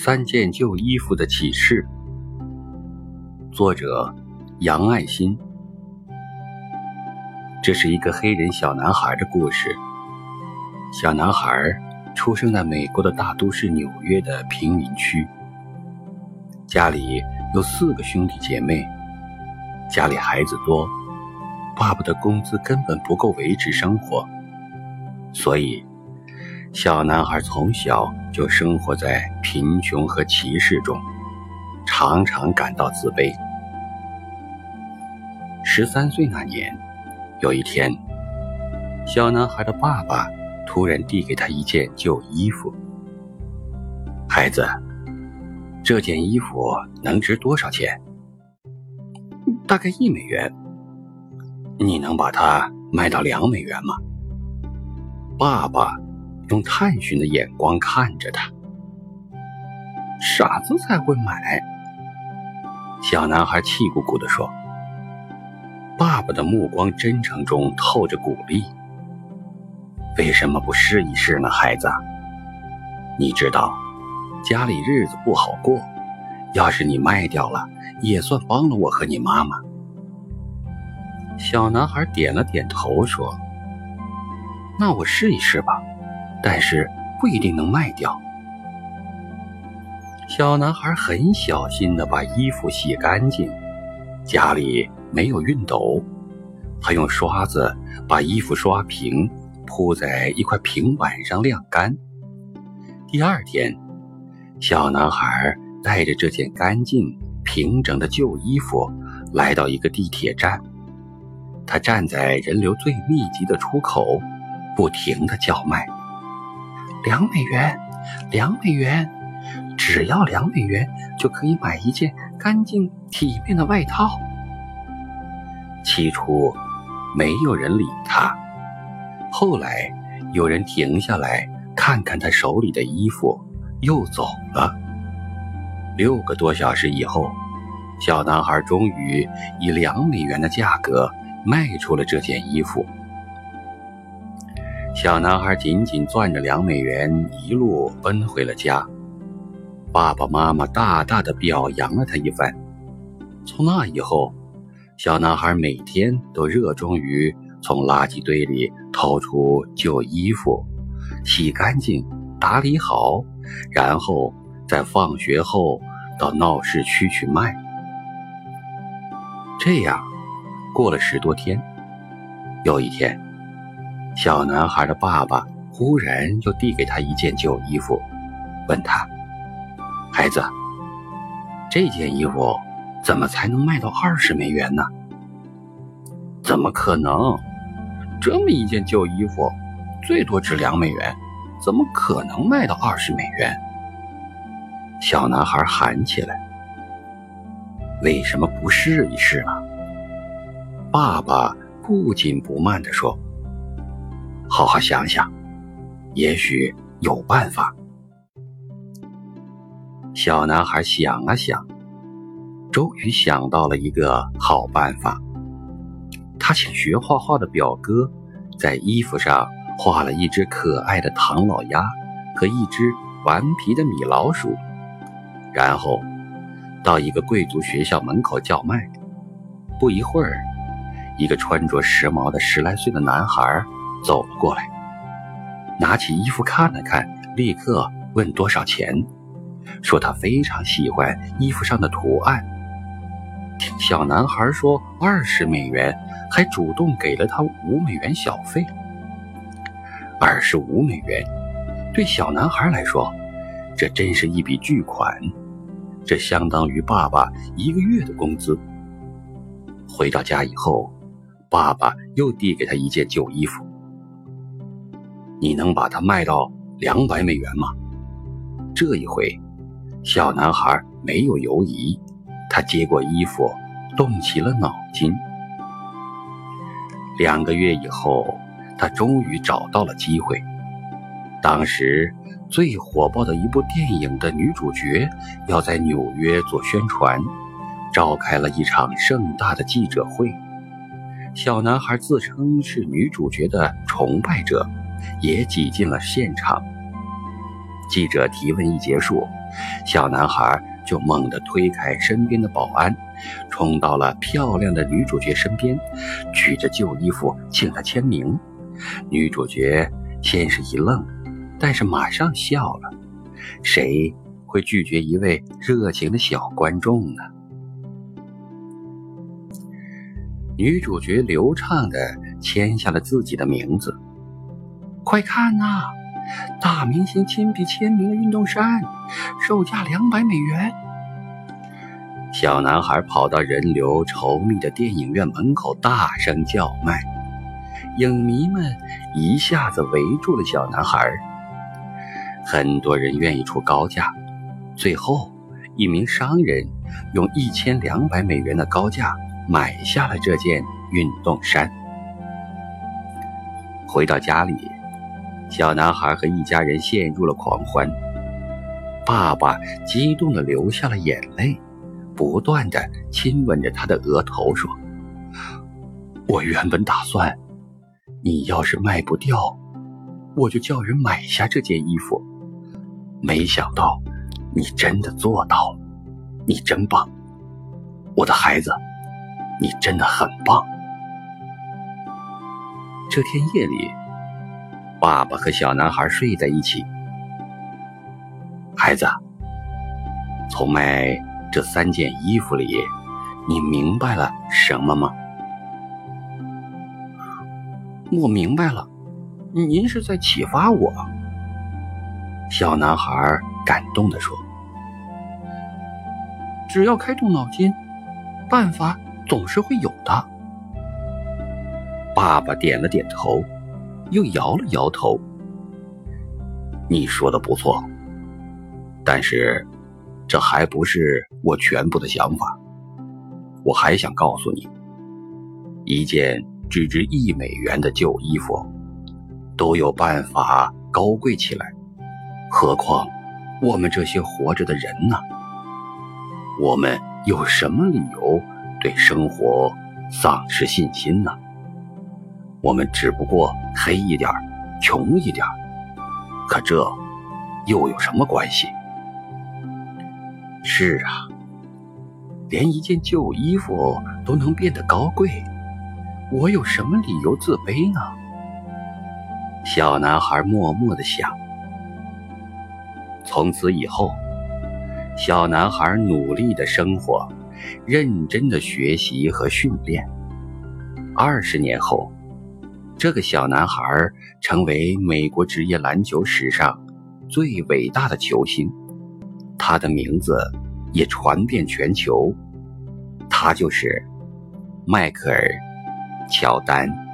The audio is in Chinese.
三件旧衣服的启示，作者杨爱新。这是一个黑人小男孩的故事。小男孩出生在美国的大都市纽约的贫民区，家里有四个兄弟姐妹，家里孩子多，爸爸的工资根本不够维持生活，所以。小男孩从小就生活在贫穷和歧视中，常常感到自卑。十三岁那年，有一天，小男孩的爸爸突然递给他一件旧衣服：“孩子，这件衣服能值多少钱？”“大概一美元。”“你能把它卖到两美元吗？”爸爸。用探寻的眼光看着他，傻子才会买。小男孩气鼓鼓地说：“爸爸的目光真诚中透着鼓励。为什么不试一试呢，孩子？你知道，家里日子不好过，要是你卖掉了，也算帮了我和你妈妈。”小男孩点了点头说：“那我试一试吧。”但是不一定能卖掉。小男孩很小心地把衣服洗干净，家里没有熨斗，他用刷子把衣服刷平，铺在一块平板上晾干。第二天，小男孩带着这件干净平整的旧衣服来到一个地铁站，他站在人流最密集的出口，不停地叫卖。两美元，两美元，只要两美元就可以买一件干净体面的外套。起初，没有人理他，后来有人停下来看看他手里的衣服，又走了。六个多小时以后，小男孩终于以两美元的价格卖出了这件衣服。小男孩紧紧攥着两美元，一路奔回了家。爸爸妈妈大大的表扬了他一番。从那以后，小男孩每天都热衷于从垃圾堆里掏出旧衣服，洗干净、打理好，然后在放学后到闹市区去卖。这样，过了十多天，有一天。小男孩的爸爸忽然又递给他一件旧衣服，问他：“孩子，这件衣服怎么才能卖到二十美元呢？”“怎么可能？这么一件旧衣服，最多值两美元，怎么可能卖到二十美元？”小男孩喊起来：“为什么不试一试呢？”爸爸不紧不慢地说。好好想想，也许有办法。小男孩想了想，终于想到了一个好办法。他请学画画的表哥在衣服上画了一只可爱的唐老鸭和一只顽皮的米老鼠，然后到一个贵族学校门口叫卖。不一会儿，一个穿着时髦的十来岁的男孩。走了过来，拿起衣服看了看，立刻问多少钱，说他非常喜欢衣服上的图案。听小男孩说二十美元，还主动给了他五美元小费。二十五美元，对小男孩来说，这真是一笔巨款，这相当于爸爸一个月的工资。回到家以后，爸爸又递给他一件旧衣服。你能把它卖到两百美元吗？这一回，小男孩没有犹疑，他接过衣服，动起了脑筋。两个月以后，他终于找到了机会。当时最火爆的一部电影的女主角要在纽约做宣传，召开了一场盛大的记者会。小男孩自称是女主角的崇拜者。也挤进了现场。记者提问一结束，小男孩就猛地推开身边的保安，冲到了漂亮的女主角身边，举着旧衣服请她签名。女主角先是一愣，但是马上笑了。谁会拒绝一位热情的小观众呢？女主角流畅地签下了自己的名字。快看呐，大明星亲笔签名的运动衫，售价两百美元。小男孩跑到人流稠密的电影院门口，大声叫卖。影迷们一下子围住了小男孩。很多人愿意出高价，最后，一名商人用一千两百美元的高价。买下了这件运动衫。回到家里，小男孩和一家人陷入了狂欢。爸爸激动地流下了眼泪，不断地亲吻着他的额头，说：“我原本打算，你要是卖不掉，我就叫人买下这件衣服。没想到，你真的做到了，你真棒，我的孩子。”你真的很棒。这天夜里，爸爸和小男孩睡在一起。孩子，从卖这三件衣服里，你明白了什么吗？我明白了，您是在启发我。小男孩感动地说：“只要开动脑筋，办法。”总是会有的。爸爸点了点头，又摇了摇头。你说的不错，但是这还不是我全部的想法。我还想告诉你，一件只值一美元的旧衣服都有办法高贵起来，何况我们这些活着的人呢？我们有什么理由？对生活丧失信心呢？我们只不过黑一点穷一点可这又有什么关系？是啊，连一件旧衣服都能变得高贵，我有什么理由自卑呢？小男孩默默的想。从此以后，小男孩努力的生活。认真的学习和训练。二十年后，这个小男孩成为美国职业篮球史上最伟大的球星，他的名字也传遍全球。他就是迈克尔·乔丹。